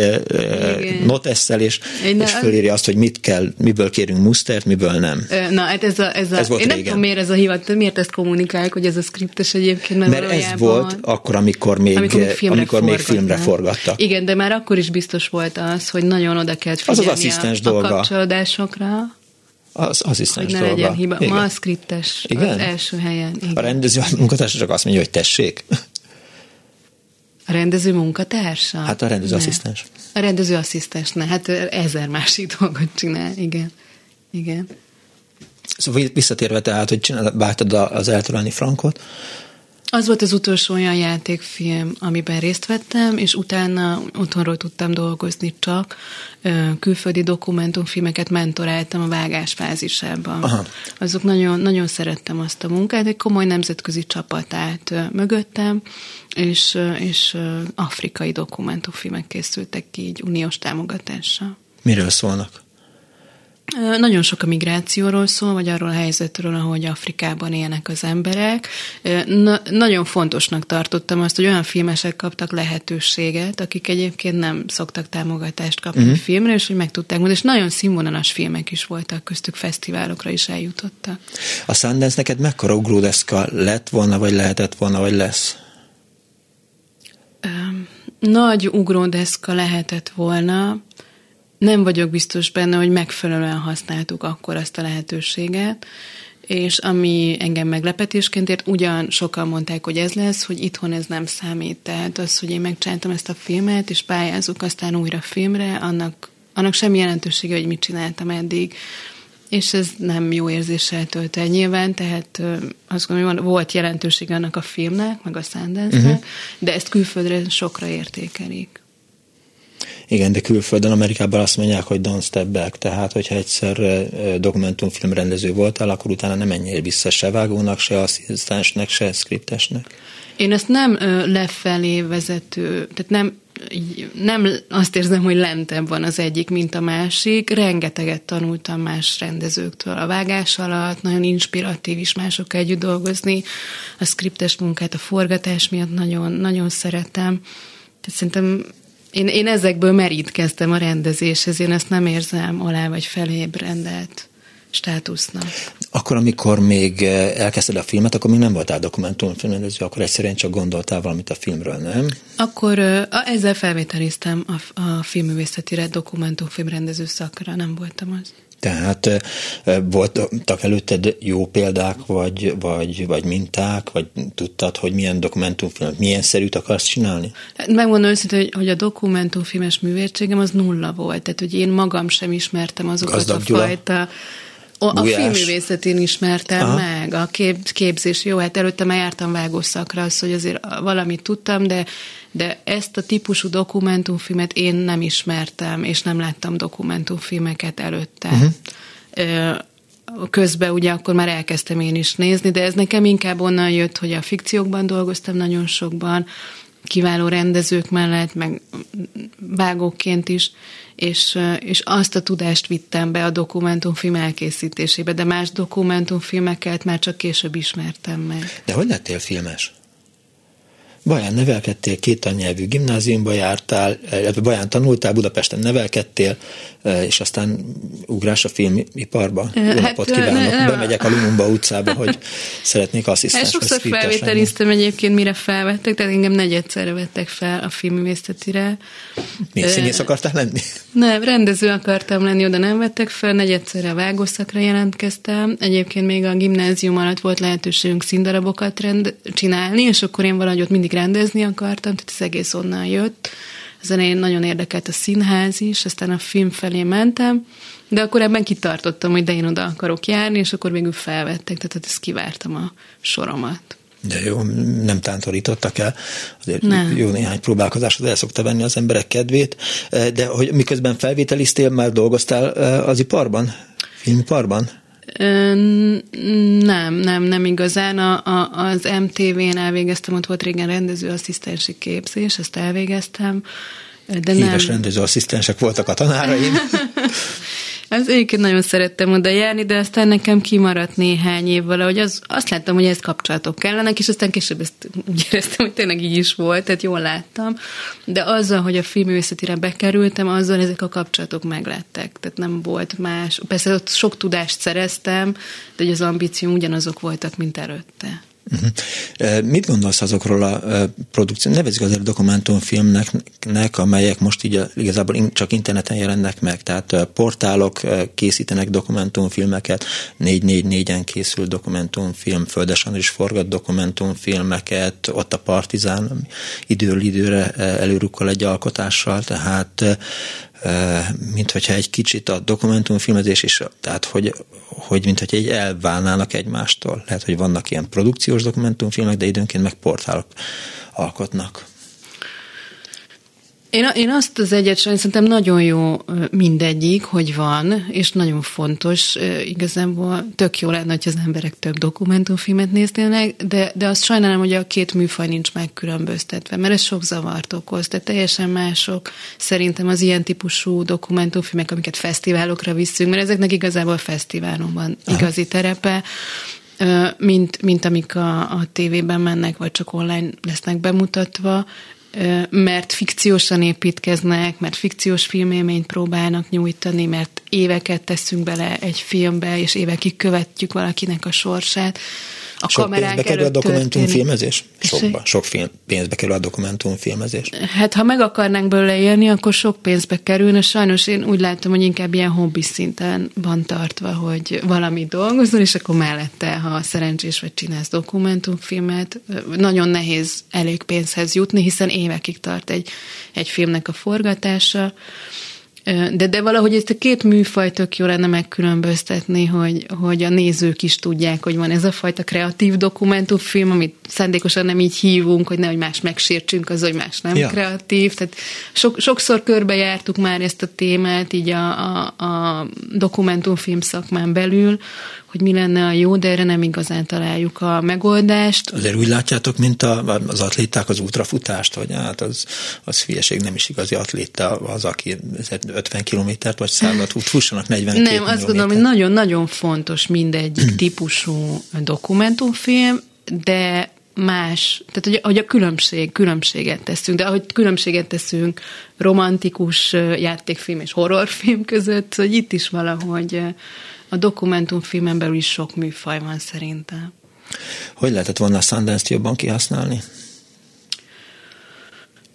notesszel, és, és fölírja azt, hogy mit kell, miből kérünk mustert, miből nem. Na, hát ez a... Ez, a Ez volt én nem tudom, miért ez a hivat, miért ezt kommunikálják, hogy ez a skriptes egyébként, mert, Mert ez volt akkor, amikor még, amikor még filmre, amikor még filmre forgattak. Igen, de már akkor is biztos volt az, hogy nagyon oda kellett az figyelni asszisztens a, dolga. a kapcsolódásokra, Az asszisztens hogy ne dolga. legyen hiba. Igen. Ma a skriptes Igen? az első helyen. Igen. A rendező munkatársa csak azt mondja, hogy tessék. A rendező munkatársa? Hát a rendező Ne. asszisztens. A rendező asszisztens, ne. Hát ezer másik dolgot csinál, igen. Igen. Szóval visszatérve tehát, hogy csinál, vágtad az eltörölni Frankot, Az volt az utolsó olyan játékfilm, amiben részt vettem, és utána otthonról tudtam dolgozni csak. Külföldi dokumentumfilmeket mentoráltam a vágás fázisában. Aha. Azok nagyon, nagyon szerettem azt a munkát, egy komoly nemzetközi csapatát ö, mögöttem, és, és afrikai dokumentumfilmek készültek ki így uniós támogatással. miről szólnak? Nagyon sok a migrációról szól, vagy arról a helyzetről, ahogy Afrikában élnek az emberek. Na, nagyon fontosnak tartottam azt, hogy olyan filmesek kaptak lehetőséget, akik egyébként nem szoktak támogatást kapni uh-huh. filmre, és hogy meg tudták mondani, és nagyon színvonalas filmek is voltak, köztük fesztiválokra is eljutottak. A Sundance neked mekkora ugródeszka lett volna, vagy lehetett volna, vagy lesz? Öm, Nagy ugródeszka lehetett volna, nem vagyok biztos benne, hogy megfelelően használtuk akkor azt a lehetőséget, és ami engem meglepetésként ért, ugyan sokan mondták, hogy ez lesz, hogy itthon ez nem számít. Tehát az, hogy én megcsináltam ezt a filmet, és pályázok aztán újra filmre, annak, annak semmi jelentősége, hogy mit csináltam eddig. És ez nem jó érzéssel tölt el nyilván, tehát azt gondolom, hogy volt jelentősége annak a filmnek, meg a Sundance-nek, Mhm. uh-huh. de ezt külföldre sokra értékelik. Igen, de külföldön, Amerikában azt mondják, hogy don't step back, tehát hogyha egyszer dokumentumfilm rendező voltál, akkor utána nem menjél vissza se vágónak, se asszisztensnek, se skriptesnek. Én ezt nem lefelé vezető, tehát nem, nem azt érzem, hogy lentebb van az egyik, mint a másik. Rengeteget tanultam más rendezőktől a vágás alatt, nagyon inspiratív is másokkal együtt dolgozni. A skriptes munkát, a forgatás miatt nagyon, nagyon szeretem. Tehát szerintem én, én ezekből merítkeztem a rendezéshez, én ezt nem érzem alá vagy felébb rendelt státusznak. Akkor, amikor még eh, elkezdted a filmet, akkor még nem voltál dokumentumfilmrendező, akkor egyszerűen csak gondoltál valamit a filmről, nem? Akkor a, ezzel felvételiztem a, a filmművészetire dokumentumfilmrendező szakra, nem voltam az. Tehát eh, eh, voltak előtted jó példák, vagy, vagy, vagy minták, vagy tudtad, hogy milyen dokumentumfilmet, milyen szerűt akarsz csinálni? Hát Megmondom őszintén, hogy, hogy a dokumentumfilmes művértségem az nulla volt, tehát hogy én magam sem ismertem azokat Gazdag a Gyula. fajta... A, a filmművészetén ismertem Aha. Meg, a kép, képzés, jó, hát előtte már jártam vágószakra, az, hogy azért valamit tudtam, de, de ezt a típusú dokumentumfilmet én nem ismertem, és nem láttam dokumentumfilmeket előtte. Uh-huh. Közben ugye akkor már elkezdtem én is nézni, de ez nekem inkább onnan jött, hogy a fikciókban dolgoztam nagyon sokban, kiváló rendezők mellett, meg vágóként is, és, és azt a tudást vittem be a dokumentumfilm elkészítésébe, de más dokumentumfilmeket már csak később ismertem meg. De hogy lettél filmes? Baján nevelkedtél, két tannyelvű gimnáziumba jártál, illetve Baján tanultál, Budapesten nevelkedtél, eh, és aztán ugrás a filmiparba. Jó Hát, napot ne- kívánok! ne- Bemegyek a Lumumba utcába, hogy szeretnék Hát asszisztens sokszor felvételiztem egyébként, mire felvettek, tehát engem negyedszerre vettek fel a filmművészetire. Ö, színész akartál lenni? Nem, rendező akartam lenni, oda nem vettek fel, negyedszerre a vágószakra jelentkeztem. Egyébként még a gimnázium alatt volt lehetőségünk színdarabokat rend- csinálni, és akkor én valahogy ott mindig rendezni akartam, tehát ez egész onnan jött. Az elején nagyon érdekelt a színház is, aztán a film felé mentem, de akkor ebben kitartottam, hogy de én oda akarok járni, és akkor végül felvettek, tehát ezt kivártam a soromat. De jó, nem tántorítottak el. Azért Nem. jó néhány próbálkozásod el szokta venni az emberek kedvét. De hogy miközben felvételiztél, már dolgoztál eh, az iparban? Filmiparban? Nem, nem, nem igazán. A, a, az MTV-n elvégeztem, ott volt régen rendezőasszisztensi képzés, ezt elvégeztem. De Híres nem. rendezőasszisztensek voltak a tanáraim. Az egyébként nagyon szerettem oda járni, de aztán nekem kimaradt néhány év valahogy az, azt láttam, hogy ez kapcsolatok kellenek, és aztán később ezt úgy éreztem, hogy tényleg így is volt, tehát jól láttam. De azzal, hogy a filmművészetire bekerültem, azzal ezek a kapcsolatok meglettek. Tehát nem volt más. Persze ott sok tudást szereztem, de hogy az ambícióm ugyanazok voltak, mint előtte. Uh-huh. Mit gondolsz azokról a produkció, nevezzük azért dokumentumfilmnek, amelyek most így igazából csak interneten jelennek meg, tehát portálok készítenek dokumentumfilmeket, 444-en készül dokumentumfilm, Földesen is forgat dokumentumfilmeket, ott a Partizán időről időre előrukkol egy alkotással, tehát mint hogyha egy kicsit a dokumentumfilmezés is, tehát hogy, hogy mint hogy egy elválnának egymástól. Lehet, hogy vannak ilyen produkciós dokumentumfilmek, de időnként meg portálok alkotnak. Én, én azt az egyet szerintem nagyon jó mindegyik, hogy van, és nagyon fontos, igazából tök jó lenne, hogy az emberek több dokumentumfilmet néznének, de, de azt sajnálom, hogy a két műfaj nincs megkülönböztetve, mert ez sok zavart okoz, de teljesen mások szerintem az ilyen típusú dokumentumfilmek, amiket fesztiválokra visszünk, mert ezeknek igazából fesztiválon van igazi terepe, mint, mint amik a, a tévében mennek, vagy csak online lesznek bemutatva, mert fikciósan építkeznek, mert fikciós filmélményt próbálnak nyújtani, mert éveket teszünk bele egy filmbe, és évekig követjük valakinek a sorsát a sok kamerák pénzbe kerül a dokumentumfilmezés? Sokba, sok film, pénzbe kerül a dokumentumfilmezés? Hát ha meg akarnánk belőle élni, akkor sok pénzbe kerülne. Sajnos én úgy látom, hogy inkább ilyen hobbi szinten van tartva, hogy valami dolgozol, és akkor mellette, ha szerencsés vagy csinálsz dokumentumfilmet, nagyon nehéz elég pénzhez jutni, hiszen évekig tart egy, egy filmnek a forgatása. De, de valahogy ezt a két műfajt tök jó lenne megkülönböztetni, hogy, hogy a nézők is tudják, hogy van ez a fajta kreatív dokumentumfilm, amit szándékosan nem így hívunk, hogy nehogy más megsértsünk az, hogy más nem ja. kreatív. Tehát sok, sokszor körbejártuk már ezt a témát így a, a, a dokumentumfilm szakmán belül, hogy mi lenne a jó, de erre nem igazán találjuk a megoldást. Azért úgy látjátok, mint a, az atléták az útrafutást, hogy hát az, az hülyeség, nem is igazi atléta az, aki 50 kilométert vagy szállat út fussanak 42 Nem, azt gondolom, hogy nagyon-nagyon fontos mindegyik típusú dokumentumfilm, de más, tehát hogy, hogy a különbség, különbséget teszünk, de ahogy különbséget teszünk romantikus játékfilm és horrorfilm között, hogy itt is valahogy a dokumentumfilmen belül is sok műfaj van szerintem. Hogy lehetett volna a Sundance-t jobban kihasználni?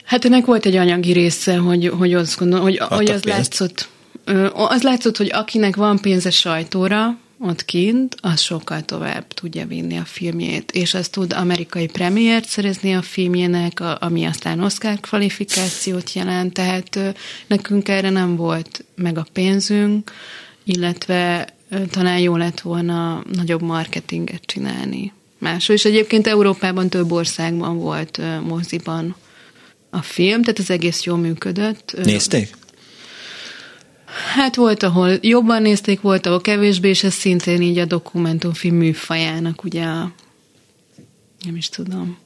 Hát ennek volt egy anyagi része, hogy, hogy azt gondolom, hogy, hogy az látszott, az látszott, hogy akinek van pénze sajtóra, ott kint, az sokkal tovább tudja vinni a filmjét, és az tud amerikai premiért szerezni a filmjének, ami aztán Oscar kvalifikációt jelent, tehát nekünk erre nem volt meg a pénzünk, illetve talán jó lett volna nagyobb marketinget csinálni máshol. És egyébként Európában több országban volt moziban a film, tehát az egész jól működött. Nézték? Hát volt, ahol jobban nézték, volt, ahol kevésbé, és ez szintén így a dokumentumfilm műfajának ugye a, nem is tudom,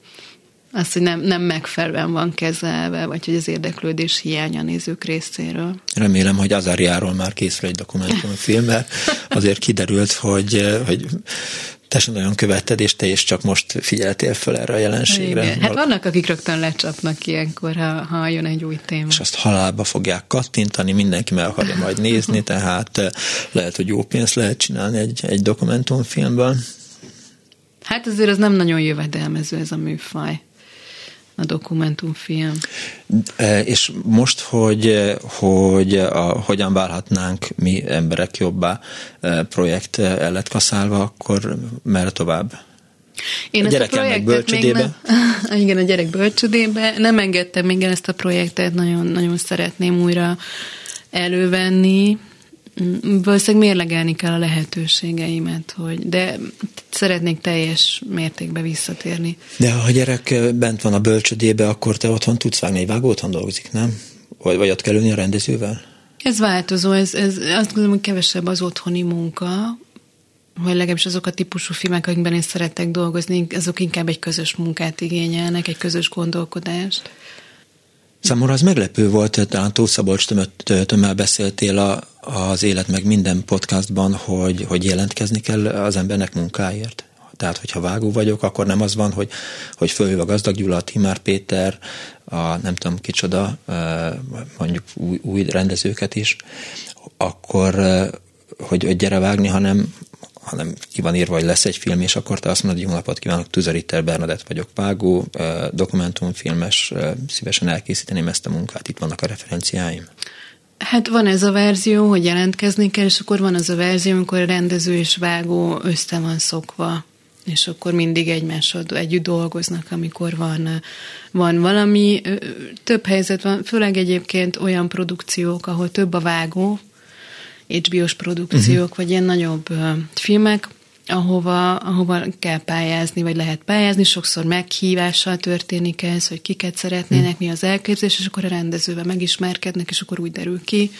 azt, hogy nem, nem megfelelően van kezelve, vagy hogy az érdeklődés hiánya a nézők részéről. Remélem, hogy Azariáról már készül egy dokumentumfilm, mert azért kiderült, hogy, hogy te sem nagyon követted, és te is csak most figyeltél föl erre a jelenségre. Igen. Hát vannak, akik rögtön lecsapnak ilyenkor, ha, ha jön egy új téma. És azt halálba fogják kattintani, mindenki meg akarja majd nézni, tehát lehet, hogy jó pénzt lehet csinálni egy, egy dokumentumfilmből. Hát azért az nem nagyon jövedelmező ez a műfaj a dokumentumfilm. E, és most, hogy, hogy a, hogyan válhatnánk mi emberek jobbá projekt el lett kaszálva, akkor merre tovább? Én a gyerekemnek bölcsödébe? Nem, igen, a gyerek bölcsödébe. Nem engedtem még el ezt a projektet, nagyon, nagyon szeretném újra elővenni. Valószínűleg mérlegelni kell a lehetőségeimet, hogy, de szeretnék teljes mértékben visszatérni. De ha a gyerek bent van a bölcsödébe, akkor te otthon tudsz vágni, egy vágó otthon dolgozik, nem? Vagy, vagy ott kell ülni a rendezővel? Ez változó, ez, ez azt gondolom, hogy kevesebb az otthoni munka, vagy legalábbis azok a típusú filmek, amikben én szeretek dolgozni, azok inkább egy közös munkát igényelnek, egy közös gondolkodást. Számomra az meglepő volt, talán Tóth Szabolcs tömmel beszéltél a, az Élet meg minden podcastban, hogy, hogy jelentkezni kell az embernek munkáért. Tehát, hogyha vágó vagyok, akkor nem az van, hogy, hogy fölhív a Gazdag Gyula, a Timár Péter, a nem tudom kicsoda, mondjuk új, új rendezőket is, akkor, hogy, hogy gyere vágni, hanem hanem ki van írva, hogy lesz egy film, és akkor te azt mondod, hogy jó napot kívánok, Tuzaritter Bernadett vagyok, vágó, dokumentumfilmes, szívesen elkészíteném ezt a munkát, itt vannak a referenciáim. Hát van ez a verzió, hogy jelentkezni kell, és akkor van az a verzió, amikor a rendező és vágó össze van szokva és akkor mindig egymással együtt dolgoznak, amikor van, van valami. Több helyzet van, főleg egyébként olyan produkciók, ahol több a vágó, HBO-s produkciók, uh-huh. vagy ilyen nagyobb filmek, ahova, ahova kell pályázni, vagy lehet pályázni. Sokszor meghívással történik ez, hogy kiket szeretnének, uh-huh. mi az elképzelés, és akkor a rendezővel megismerkednek, és akkor úgy derül ki.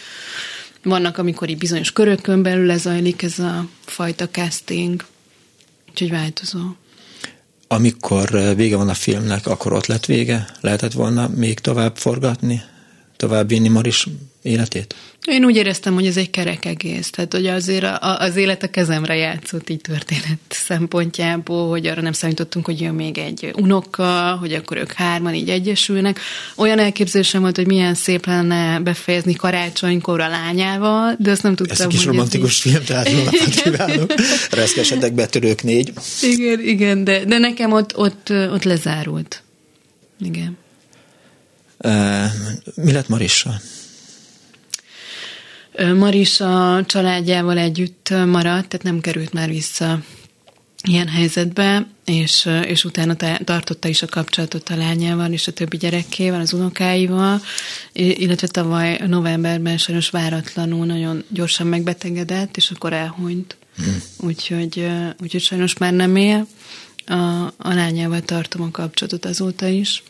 Vannak, amikor így bizonyos körökön belül lezajlik ez a fajta casting, úgyhogy változó. Amikor vége van a filmnek, akkor ott lett vége? Lehetett volna még tovább forgatni? Tovább vinni Maris életét? Én úgy éreztem, hogy ez egy kerek egész. Tehát, hogy azért a, az élet a kezemre játszott így történet szempontjából, hogy arra nem számítottunk, hogy jön még egy unoka, hogy akkor ők hárman így egyesülnek. Olyan elképzelésem volt, hogy milyen szép lenne befejezni karácsonykor a lányával, de azt nem tudtam, Ez egy kis romantikus így... film, tehát kívánok. Reszkesedek betörők négy. Igen, igen, de, de nekem ott, ott, ott lezárult. Igen. Uh, mi lett Marissal? Marisa családjával együtt maradt, tehát nem került már vissza ilyen helyzetbe, és, és utána tartotta is a kapcsolatot a lányával és a többi gyerekével, az unokáival, illetve tavaly novemberben sajnos váratlanul nagyon gyorsan megbetegedett, és akkor elhunyt. Hmm. Úgyhogy, úgyhogy sajnos már nem él. A, a lányával tartom a kapcsolatot azóta is.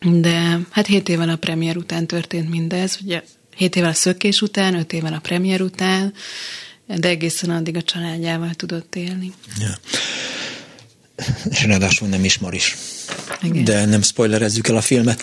De hát hét évvel a premier után történt mindez, ugye 7 évvel a szökés után, 5 évvel a premier után, de egészen addig a családjával tudott élni. Ja. És ráadásul nem is Maris. Igen. De nem spoilerezzük el a filmet.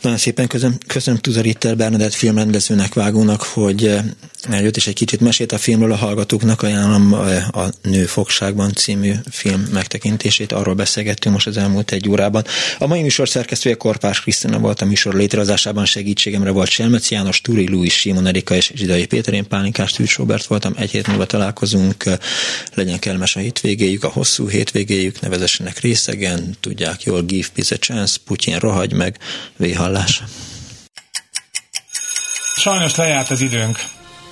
Nagyon szépen köszönöm, köszönöm Tuza Ritter Bernadett filmrendezőnek, vágónak, hogy eh, eljött és egy kicsit mesélt a filmről. A hallgatóknak, ajánlom eh, a Nő fogságban című film megtekintését, arról beszélgettünk most az elmúlt egy órában. A mai műsor szerkesztője Korpás Krisztina volt, a műsor létrehozásában segítségemre volt Selmec János, Turi, Louis, Simon Erika és Zsidai Péter, én Pálinkás Tűcs Robert voltam, egy hét múlva találkozunk, legyen kellemes a hétvégéjük, a hosszú hétvégéjük, nevezessenek részegen, tudják jól, give peace a chance, Putyin rohagy meg, véhallás. Sajnos lejárt az időnk.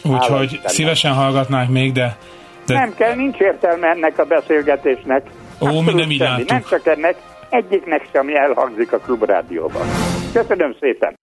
Úgyhogy szívesen hallgatnánk még, de, de... Nem kell, nincs értelme ennek a beszélgetésnek. Ó, mi nem így Nem csak ennek, egyiknek sem elhangzik a klubrádióban. Köszönöm szépen!